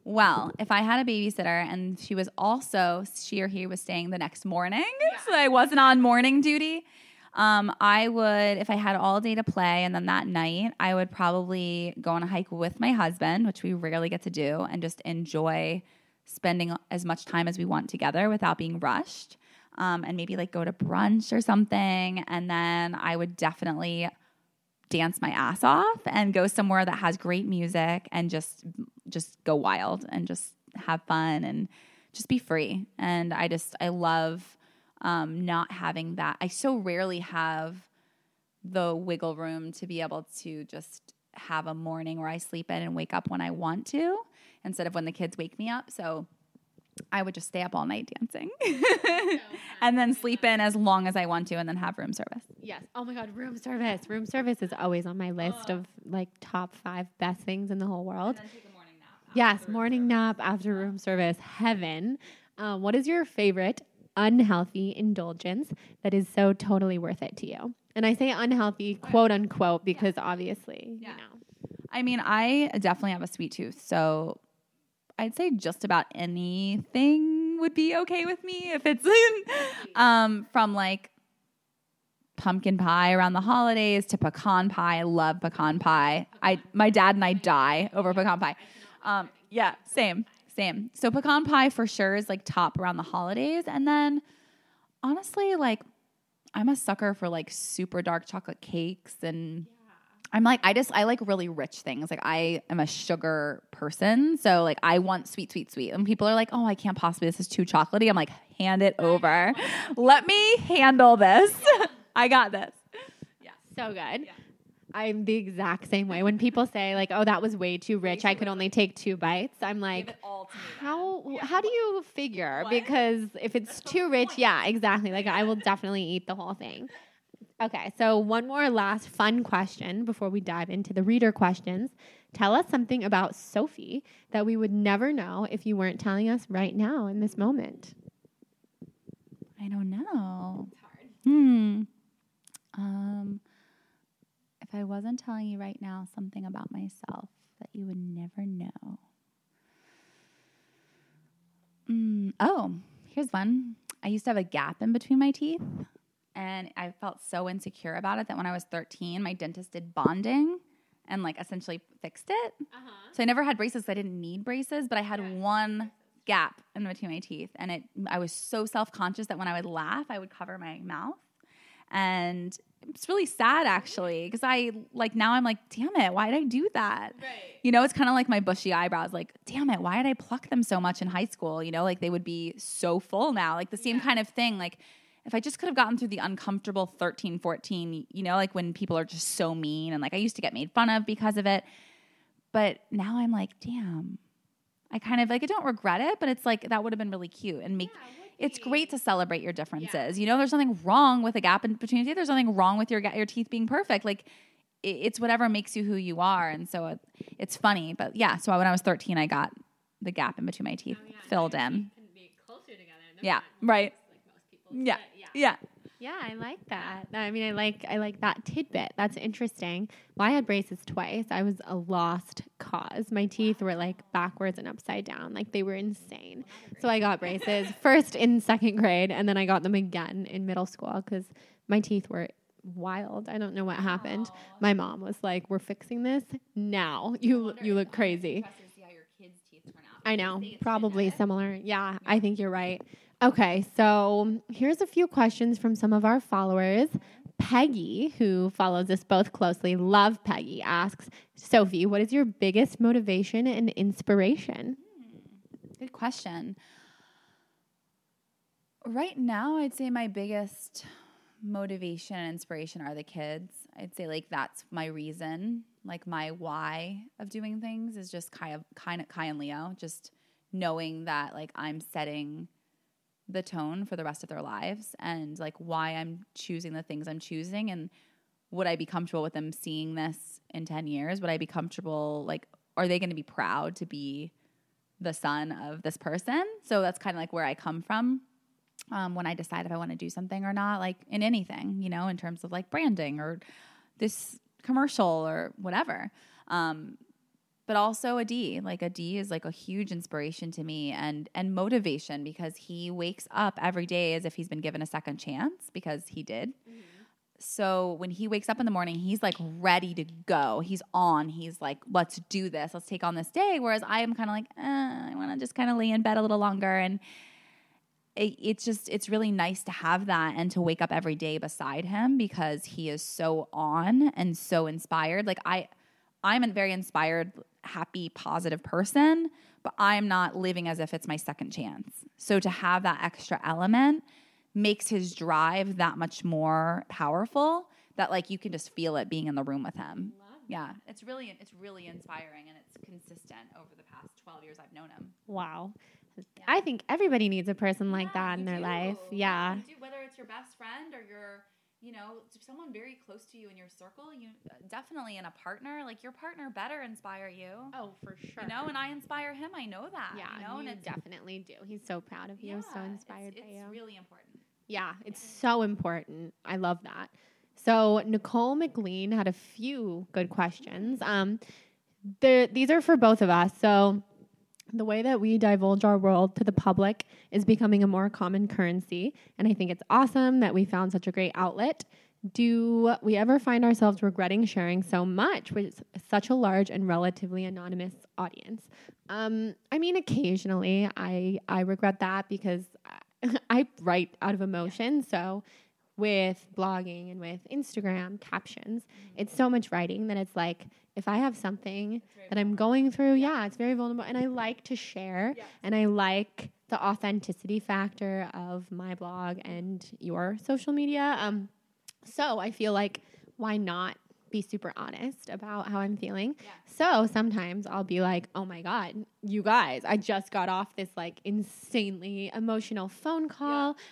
Well, if I had a babysitter and she was also she or he was staying the next morning, so I wasn't on morning duty, um, I would if I had all day to play, and then that night I would probably go on a hike with my husband, which we rarely get to do, and just enjoy spending as much time as we want together without being rushed. Um, and maybe like go to brunch or something, and then I would definitely dance my ass off and go somewhere that has great music and just just go wild and just have fun and just be free. And i just i love um, not having that. I so rarely have the wiggle room to be able to just have a morning where i sleep in and wake up when i want to instead of when the kids wake me up. So I would just stay up all night dancing and then sleep in as long as I want to and then have room service. Yes. Oh my God, room service. Room service is always on my list of like top five best things in the whole world. Yes, morning nap after room service. Heaven. Um, what is your favorite unhealthy indulgence that is so totally worth it to you? And I say unhealthy, quote unquote, because obviously, you know. I mean, I definitely have a sweet tooth, so I'd say just about anything would be okay with me if it's um, from like pumpkin pie around the holidays to pecan pie. I love pecan pie. I my dad and I die over pecan pie. Um, yeah, same, same. So pecan pie for sure is like top around the holidays, and then honestly, like I'm a sucker for like super dark chocolate cakes and. I'm like, I just, I like really rich things. Like, I am a sugar person. So, like, I want sweet, sweet, sweet. And people are like, oh, I can't possibly, this is too chocolatey. I'm like, hand it over. Let me handle this. I got this. Yeah. So good. I'm the exact same way. When people say like, "Oh, that was way too rich. I could only take two bites." I'm like, "How how do you figure?" Because if it's too rich, yeah, exactly. Like I will definitely eat the whole thing. Okay, so one more last fun question before we dive into the reader questions. Tell us something about Sophie that we would never know if you weren't telling us right now in this moment. I don't know. It's hard. Hmm. Um, if I wasn't telling you right now something about myself that you would never know. Mm, oh, here's one. I used to have a gap in between my teeth, and I felt so insecure about it that when I was 13, my dentist did bonding and like essentially fixed it. Uh-huh. So I never had braces. I didn't need braces, but I had one gap in between my teeth, and it. I was so self conscious that when I would laugh, I would cover my mouth, and it's really sad actually because I like now I'm like, damn it, why did I do that? Right. You know, it's kind of like my bushy eyebrows. Like, damn it, why did I pluck them so much in high school? You know, like they would be so full now. Like the same kind of thing. Like if I just could have gotten through the uncomfortable 13, 14, you know, like when people are just so mean and like I used to get made fun of because of it. But now I'm like, damn. I kind of like I don't regret it, but it's like that would have been really cute and make it's great to celebrate your differences. You know, there's nothing wrong with a gap in between your teeth. There's nothing wrong with your your teeth being perfect. Like it's whatever makes you who you are, and so it, it's funny. But yeah, so when I was 13, I got the gap in between my teeth filled in. Yeah, right. Yeah, yeah. Yeah, I like that. I mean, I like I like that tidbit. That's interesting. Well, I had braces twice. I was a lost cause. My teeth were like backwards and upside down. Like they were insane. So I got braces first in second grade, and then I got them again in middle school because my teeth were wild. I don't know what happened. My mom was like, "We're fixing this now. You you look crazy." I know, probably similar. Yeah, I think you're right. Okay, so here's a few questions from some of our followers. Peggy, who follows us both closely, love Peggy, asks Sophie, what is your biggest motivation and inspiration? Hmm, good question. Right now, I'd say my biggest motivation and inspiration are the kids. I'd say like that's my reason, like my why of doing things is just kind of kind of Kai and Leo, just knowing that like I'm setting the tone for the rest of their lives and like why I'm choosing the things I'm choosing and would I be comfortable with them seeing this in 10 years? Would I be comfortable like are they going to be proud to be the son of this person? So that's kind of like where I come from. Um, when I decide if I want to do something or not, like in anything, you know, in terms of like branding or this commercial or whatever. Um, but also Adi. Like Adi is like a huge inspiration to me and and motivation because he wakes up every day as if he's been given a second chance because he did. Mm-hmm. So when he wakes up in the morning, he's like ready to go. He's on. He's like, let's do this. Let's take on this day. Whereas I am kind of like, eh, I want to just kind of lay in bed a little longer. And it, it's just, it's really nice to have that and to wake up every day beside him because he is so on and so inspired. Like I, I'm a very inspired happy, positive person, but I'm not living as if it's my second chance. So to have that extra element makes his drive that much more powerful that like you can just feel it being in the room with him. Yeah, it's really it's really inspiring and it's consistent over the past 12 years I've known him. Wow. Yeah. I think everybody needs a person like yeah, that in their do. life. Yeah. yeah whether it's your best friend or your you know, someone very close to you in your circle, you uh, definitely in a partner, like your partner better inspire you. Oh, for sure. You know, and I inspire him. I know that. Yeah, you know, you and definitely do. He's so proud of you, yeah, so inspired it's, by you. It's really important. Yeah, it's so important. I love that. So Nicole McLean had a few good questions. Um, these are for both of us. So the way that we divulge our world to the public is becoming a more common currency. And I think it's awesome that we found such a great outlet. Do we ever find ourselves regretting sharing so much with such a large and relatively anonymous audience? Um, I mean, occasionally I, I regret that because I, I write out of emotion. So with blogging and with Instagram captions, mm-hmm. it's so much writing that it's like, if I have something that I'm going through, yeah. yeah. it's very vulnerable. And I like to share yeah. and I like the authenticity factor of my blog and your social media. Um, so I feel like why not be super honest about how I'm feeling? Yeah. So sometimes I'll be like, oh my God, you guys, I just got off this like insanely emotional phone call. Yeah.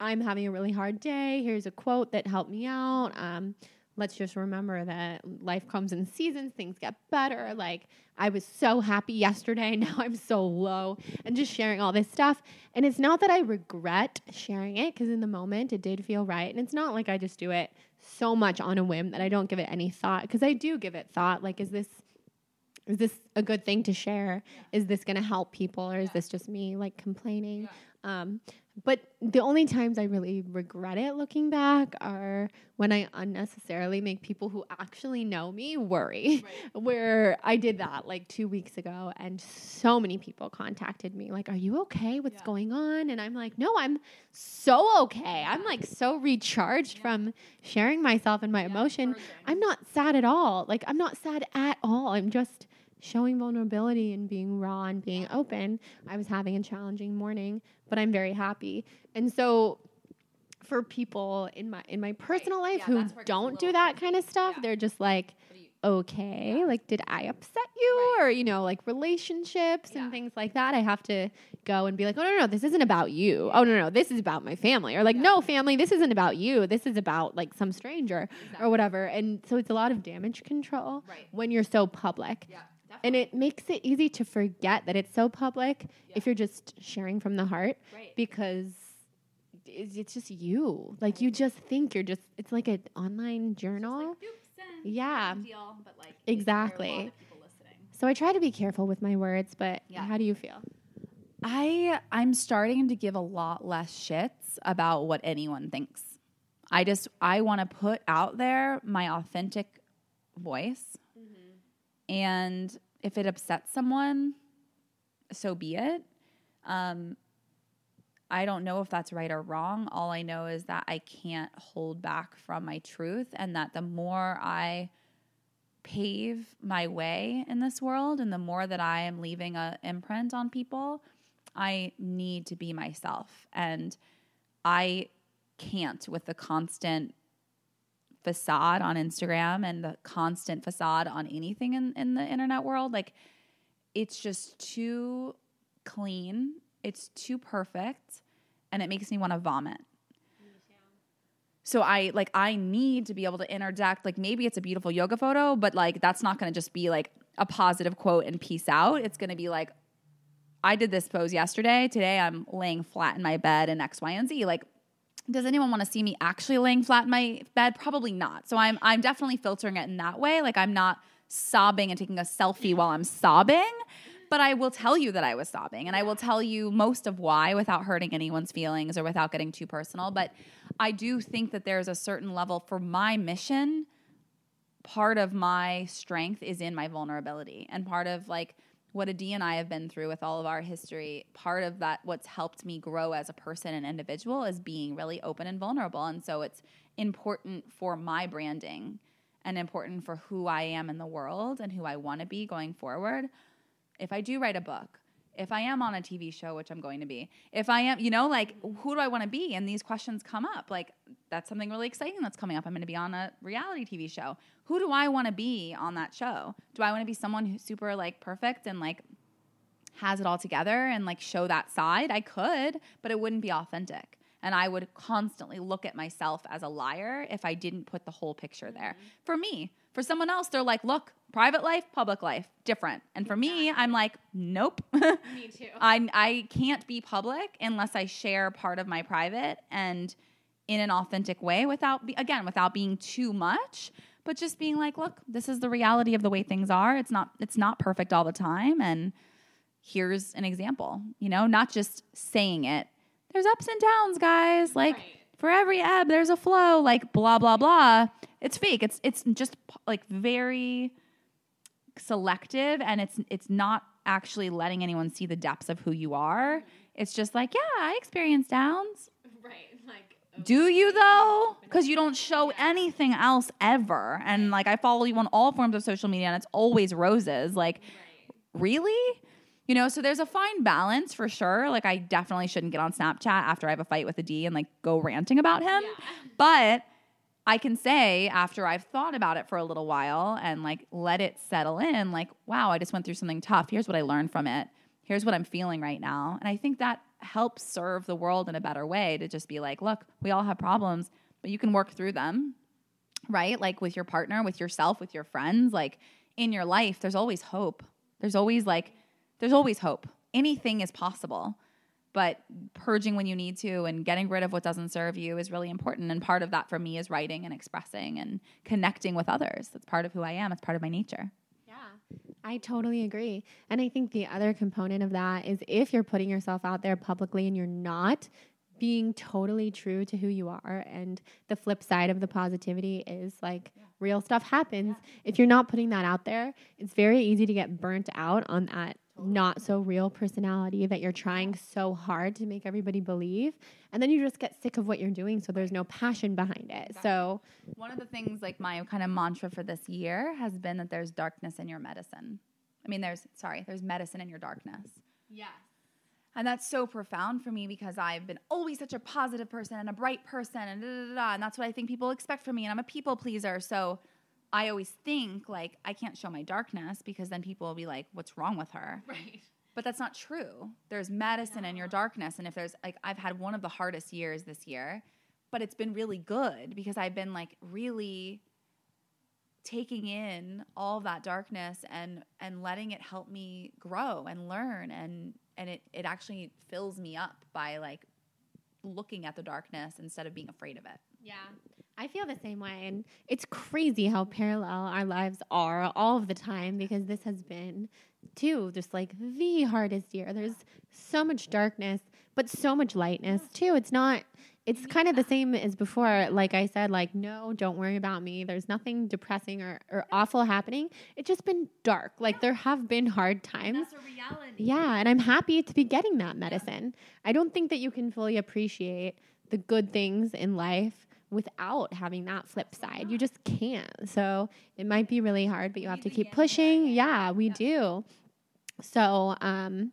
I'm having a really hard day. Here's a quote that helped me out. Um, let's just remember that life comes in seasons, things get better. Like, I was so happy yesterday, now I'm so low, and just sharing all this stuff. And it's not that I regret sharing it because in the moment it did feel right. And it's not like I just do it so much on a whim that I don't give it any thought because I do give it thought. Like, is this. Is this a good thing to share? Yeah. Is this going to help people, or is this just me like complaining? Yeah. Um, but the only times I really regret it looking back are when I unnecessarily make people who actually know me worry. Right. Where I did that like two weeks ago, and so many people contacted me, like, Are you okay? What's yeah. going on? And I'm like, No, I'm so okay. I'm like so recharged yeah. from sharing myself and my yeah, emotion. I'm not sad at all. Like, I'm not sad at all. I'm just showing vulnerability and being raw and being open. I was having a challenging morning, but I'm very happy. And so for people in my in my personal right. life yeah, who don't do that kind of stuff, yeah. they're just like okay, yeah. like did I upset you right. or you know, like relationships and things like that. I have to go and be like, "Oh no, no, this isn't about you. Oh no, no, this is about my family." Or like, "No, family, this isn't about you. This is about like some stranger exactly. or whatever." And so it's a lot of damage control right. when you're so public. Yeah. And it makes it easy to forget that it's so public yeah. if you're just sharing from the heart right. because it's, it's just you. Like you just think you're just. It's like an online journal. Yeah. deal, but like Exactly. So I try to be careful with my words, but Yeah. how do you feel? I I'm starting to give a lot less shits about what anyone thinks. I just I want to put out there my authentic voice. And if it upsets someone, so be it. Um I don't know if that's right or wrong. All I know is that I can't hold back from my truth and that the more I pave my way in this world and the more that I am leaving a imprint on people, I need to be myself. And I can't with the constant facade on Instagram and the constant facade on anything in, in the internet world. Like it's just too clean. It's too perfect. And it makes me want to vomit. So I like I need to be able to interject like maybe it's a beautiful yoga photo, but like that's not going to just be like a positive quote and peace out. It's going to be like I did this pose yesterday. Today I'm laying flat in my bed in X, Y, and Z. Like, does anyone want to see me actually laying flat in my bed? Probably not. So I'm I'm definitely filtering it in that way. Like I'm not sobbing and taking a selfie while I'm sobbing. But I will tell you that I was sobbing, and I will tell you most of why without hurting anyone's feelings or without getting too personal. But I do think that there's a certain level for my mission part of my strength is in my vulnerability and part of like what Adi and I have been through with all of our history, part of that what's helped me grow as a person and individual is being really open and vulnerable. And so it's important for my branding and important for who I am in the world and who I want to be going forward. If I do write a book, if I am on a TV show, which I'm going to be, if I am, you know, like who do I want to be? And these questions come up. Like that's something really exciting that's coming up. I'm going to be on a reality TV show. Who do I want to be on that show? Do I want to be someone who's super like perfect and like has it all together and like show that side? I could, but it wouldn't be authentic. And I would constantly look at myself as a liar if I didn't put the whole picture there. Mm-hmm. For me, for someone else, they're like, look, private life, public life, different. And for me, I'm like, nope. me too. I, I can't be public unless I share part of my private and in an authentic way without, be, again, without being too much, but just being like, look, this is the reality of the way things are. It's not, it's not perfect all the time. And here's an example, you know, not just saying it. There's ups and downs, guys. Like for every ebb, there's a flow. Like blah blah blah. It's fake. It's it's just like very selective, and it's it's not actually letting anyone see the depths of who you are. It's just like, yeah, I experience downs. Right. Like oh, Do you though? Because you don't show anything else ever. And like I follow you on all forms of social media and it's always roses. Like, really? You know, so there's a fine balance for sure. Like I definitely shouldn't get on Snapchat after I have a fight with Adi and like go ranting about him. But I can say after I've thought about it for a little while and like let it settle in, like, wow, I just went through something tough. Here's what I learned from it. Here's what I'm feeling right now. And I think that helps serve the world in a better way to just be like, look, we all have problems, but you can work through them, right? Like with your partner, with yourself, with your friends, like in your life, there's always hope. There's always like, there's always hope. Anything is possible but purging when you need to and getting rid of what doesn't serve you is really important. And part of that for me is writing and expressing and connecting with others. That's part of who i am. It's part of my nature. Yeah, I totally agree. And I think the other component of that is if you're putting yourself out there publicly and you're not being totally true to who you are, and the flip side of the positivity is like real stuff happens. If you're not putting that out there, it's very easy to get burnt out on that not so real personality that you're trying so hard to make everybody believe. And then you just get sick of what you're doing, so there's no passion behind it. So, one of the things like my kind of mantra for this year has been that there's darkness in your medicine i mean there's sorry there's medicine in your darkness yeah And that's so profound for me because I've been always such a positive person and a bright person and da, da, da, da, and that's what I think people expect from me and I'm a people pleaser. So I always think like I can't show my darkness because then people will be like what's wrong with her? Right. But that's not true. There's medicine in your darkness and if there's like I've had one of the hardest years this year, but it's been really good because I've been like really taking in all that darkness and and letting it help me grow and learn and and it it actually fills me up by like looking at the darkness instead of being afraid of it. Yeah. I feel the same way. And it's crazy how parallel our lives are all of the time because this has been, too, just like the hardest year. There's so much darkness, but so much lightness, too. It's not, it's kind of the same as before. Like I said, like, no, don't worry about me. There's nothing depressing or, or awful happening. It's just been dark. Like, there have been hard times. a reality. Yeah, and I'm happy to be getting that medicine. I don't think that you can fully appreciate the good things in life without having that flip side. You just can't. So it might be really hard, but you have to keep pushing. Yeah, we do. So, um,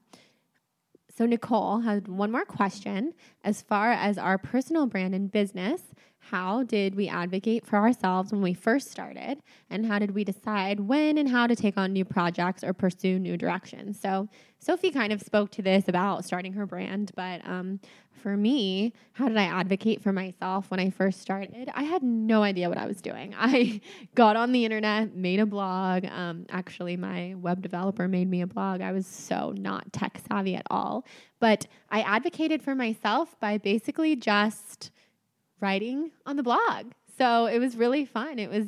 so Nicole had one more question. As far as our personal brand and business, how did we advocate for ourselves when we first started? And how did we decide when and how to take on new projects or pursue new directions? So, Sophie kind of spoke to this about starting her brand, but um, for me, how did I advocate for myself when I first started? I had no idea what I was doing. I got on the internet, made a blog. Um, actually, my web developer made me a blog. I was so not tech savvy at all. But I advocated for myself by basically just writing on the blog. So it was really fun. It was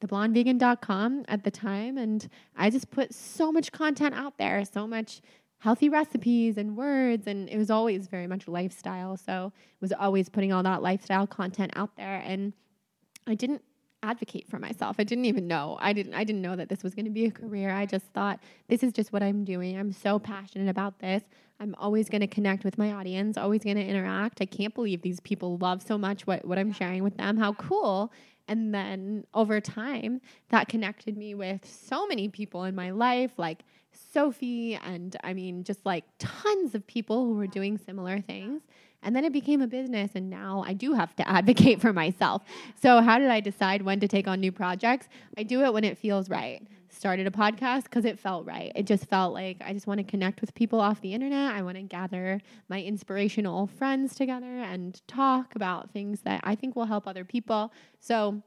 theblondevegan.com at the time. And I just put so much content out there, so much healthy recipes and words. And it was always very much lifestyle. So it was always putting all that lifestyle content out there. And I didn't advocate for myself. I didn't even know. I didn't I didn't know that this was going to be a career. I just thought this is just what I'm doing. I'm so passionate about this. I'm always going to connect with my audience, always going to interact. I can't believe these people love so much what what I'm sharing with them. How cool. And then over time, that connected me with so many people in my life, like Sophie, and I mean, just like tons of people who were doing similar things. And then it became a business, and now I do have to advocate for myself. So, how did I decide when to take on new projects? I do it when it feels right. Started a podcast because it felt right. It just felt like I just want to connect with people off the internet. I want to gather my inspirational friends together and talk about things that I think will help other people. So,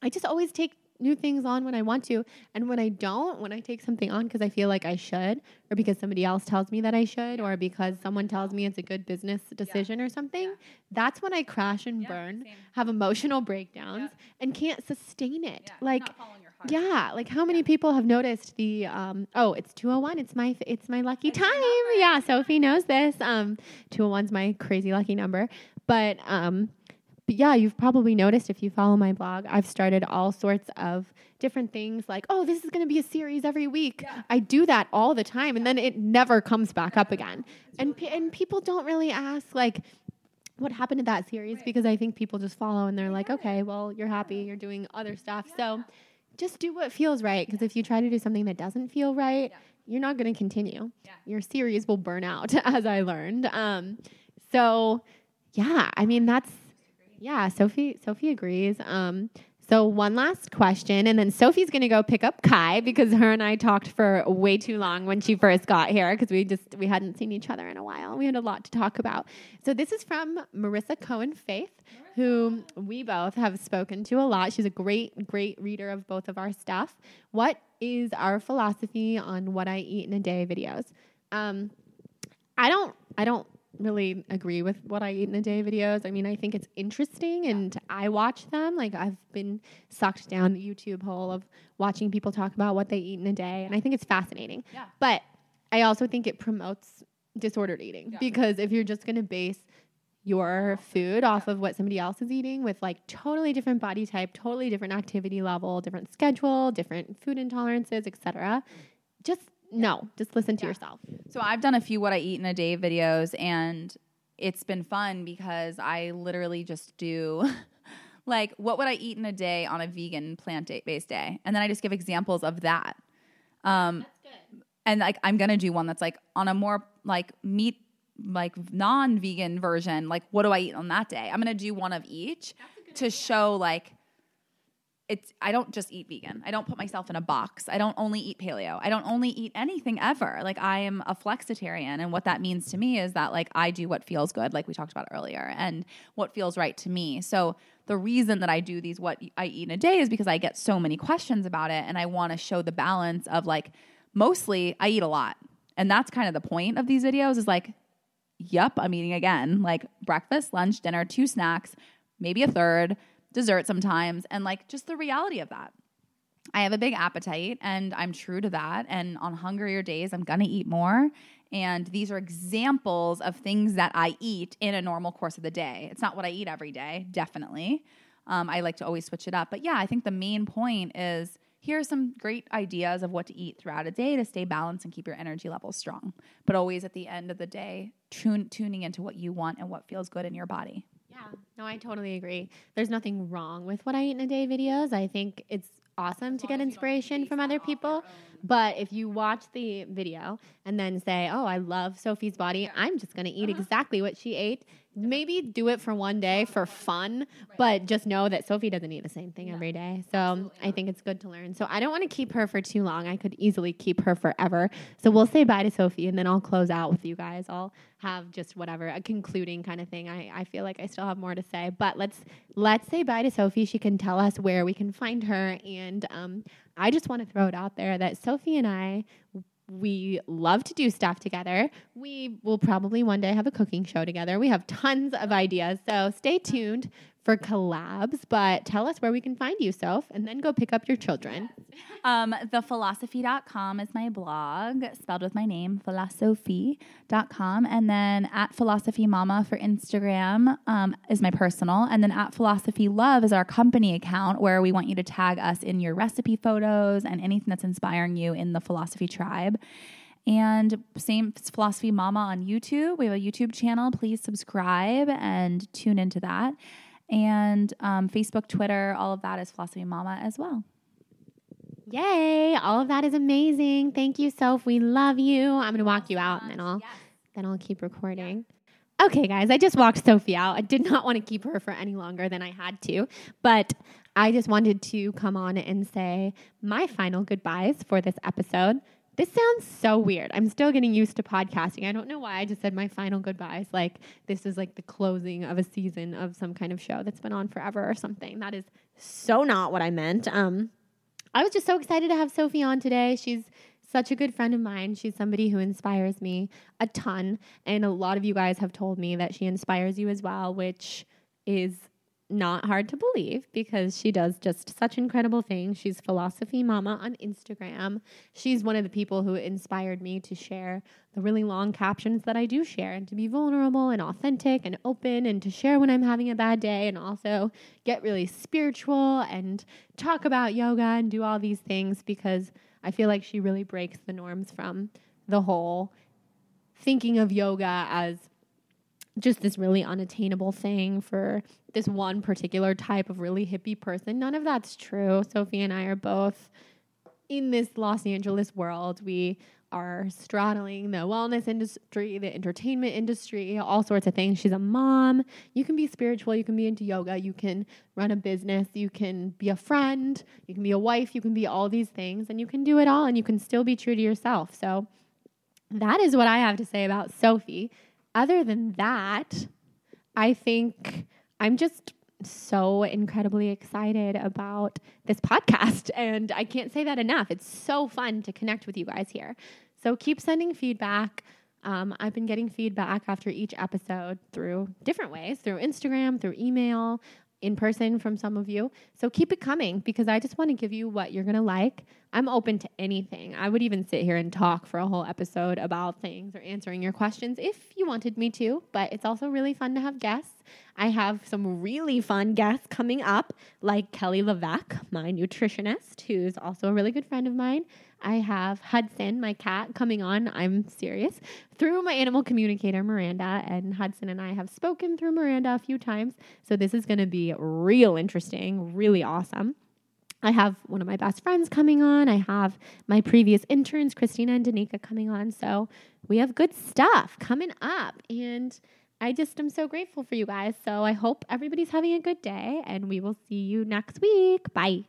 I just always take new things on when I want to. And when I don't, when I take something on because I feel like I should, or because somebody else tells me that I should, or because someone tells me it's a good business decision yeah. or something, yeah. that's when I crash and yeah, burn, same. have emotional breakdowns, and can't sustain it. like, yeah, like how many people have noticed the um oh, it's 201, it's my it's my lucky time. Yeah, Sophie knows this. Um 201's my crazy lucky number. But um but yeah, you've probably noticed if you follow my blog, I've started all sorts of different things like, oh, this is going to be a series every week. Yeah. I do that all the time, and then it never comes back up again. And and people don't really ask like, what happened to that series right. because I think people just follow and they're like, okay, well, you're happy, you're doing other stuff, yeah. so just do what feels right. Because if you try to do something that doesn't feel right, yeah. you're not going to continue. Your series will burn out, as I learned. Um, so yeah, I mean that's yeah, Sophie Sophie agrees. Um, so one last question, and then Sophie's going to go pick up Kai because her and I talked for way too long when she first got here because we just we hadn't seen each other in a while. We had a lot to talk about. So this is from Marissa Cohen Faith, who we both have spoken to a lot. She's a great great reader of both of our stuff. What is our philosophy on what I eat in a day videos? Um, I don't I don't really agree with what I eat in a day videos. I mean, I think it's interesting and I watch them. Like I've been sucked down the YouTube hole of watching people talk about what they eat in a day and I think it's fascinating. Yeah. But I also think it promotes disordered eating yeah. because if you're just going to base your food off of what somebody else is eating with like totally different body type, totally different activity level, different schedule, different food intolerances, etc. Just no, just listen to yeah. yourself. So I've done a few what I eat in a day videos and it's been fun because I literally just do like what would I eat in a day on a vegan plant based day? And then I just give examples of that. Um and like I'm going to do one that's like on a more like meat like non-vegan version, like what do I eat on that day? I'm going to do one of each to idea. show like it's I don't just eat vegan. I don't put myself in a box. I don't only eat paleo. I don't only eat anything ever. Like I am a flexitarian and what that means to me is that like I do what feels good like we talked about earlier and what feels right to me. So the reason that I do these what I eat in a day is because I get so many questions about it and I want to show the balance of like mostly I eat a lot. And that's kind of the point of these videos is like Yup, I'm eating again. Like breakfast, lunch, dinner, two snacks, maybe a third, dessert sometimes, and like just the reality of that. I have a big appetite and I'm true to that. And on hungrier days, I'm gonna eat more. And these are examples of things that I eat in a normal course of the day. It's not what I eat every day, definitely. Um, I like to always switch it up. But yeah, I think the main point is here are some great ideas of what to eat throughout a day to stay balanced and keep your energy levels strong. But always at the end of the day, tune, tuning into what you want and what feels good in your body. Yeah, no, I totally agree. There's nothing wrong with what I eat in a day videos. I think it's awesome to get inspiration from other people. But if you watch the video and then say, "Oh, I love Sophie's body. I'm just going to eat exactly what she ate." Maybe do it for one day for fun, but just know that Sophie doesn't eat the same thing every day. So I think it's good to learn. So I don't want to keep her for too long. I could easily keep her forever. So we'll say bye to Sophie and then I'll close out with you guys. I'll have just whatever a concluding kind of thing. I, I feel like I still have more to say, but let's let's say bye to Sophie. She can tell us where we can find her, and um, I just want to throw it out there that Sophie and I we love to do stuff together. We will probably one day have a cooking show together. We have tons of ideas. So stay tuned for collabs, but tell us where we can find you, Soph, and then go pick up your children. Um, thephilosophie.com is my blog, spelled with my name, philosophie.com. And then at Philosophie Mama for Instagram um, is my personal. And then at Philosophie Love is our company account where we want you to tag us in your recipe photos and anything that's inspiring you in the Philosophie Tribe. And same Philosophie Mama on YouTube. We have a YouTube channel. Please subscribe and tune into that. And um, Facebook, Twitter, all of that is Philosophie Mama as well. Yay! All of that is amazing. Thank you, Soph. We love you. I'm gonna walk you out, and then I'll then I'll keep recording. Okay, guys, I just walked Sophie out. I did not want to keep her for any longer than I had to, but I just wanted to come on and say my final goodbyes for this episode. This sounds so weird. I'm still getting used to podcasting. I don't know why I just said my final goodbyes. Like this is like the closing of a season of some kind of show that's been on forever or something. That is so not what I meant. Um, I was just so excited to have Sophie on today. She's such a good friend of mine. She's somebody who inspires me a ton. And a lot of you guys have told me that she inspires you as well, which is not hard to believe because she does just such incredible things. She's Philosophie Mama on Instagram. She's one of the people who inspired me to share the really long captions that I do share and to be vulnerable and authentic and open and to share when I'm having a bad day and also get really spiritual and talk about yoga and do all these things because I feel like she really breaks the norms from the whole thinking of yoga as just this really unattainable thing for this one particular type of really hippie person. None of that's true. Sophie and I are both in this Los Angeles world. We are straddling the wellness industry, the entertainment industry, all sorts of things. She's a mom. You can be spiritual, you can be into yoga, you can run a business, you can be a friend, you can be a wife, you can be all these things, and you can do it all and you can still be true to yourself. So that is what I have to say about Sophie. Other than that, I think I'm just so incredibly excited about this podcast. And I can't say that enough. It's so fun to connect with you guys here. So keep sending feedback. Um, I've been getting feedback after each episode through different ways through Instagram, through email, in person from some of you. So keep it coming because I just want to give you what you're going to like. I'm open to anything. I would even sit here and talk for a whole episode about things or answering your questions if you wanted me to, but it's also really fun to have guests. I have some really fun guests coming up, like Kelly LeVeque, my nutritionist, who's also a really good friend of mine. I have Hudson, my cat, coming on. I'm serious. Through my animal communicator, Miranda, and Hudson and I have spoken through Miranda a few times. So this is going to be real interesting, really awesome. I have one of my best friends coming on. I have my previous interns, Christina and Danica, coming on. So we have good stuff coming up. And I just am so grateful for you guys. So I hope everybody's having a good day, and we will see you next week. Bye.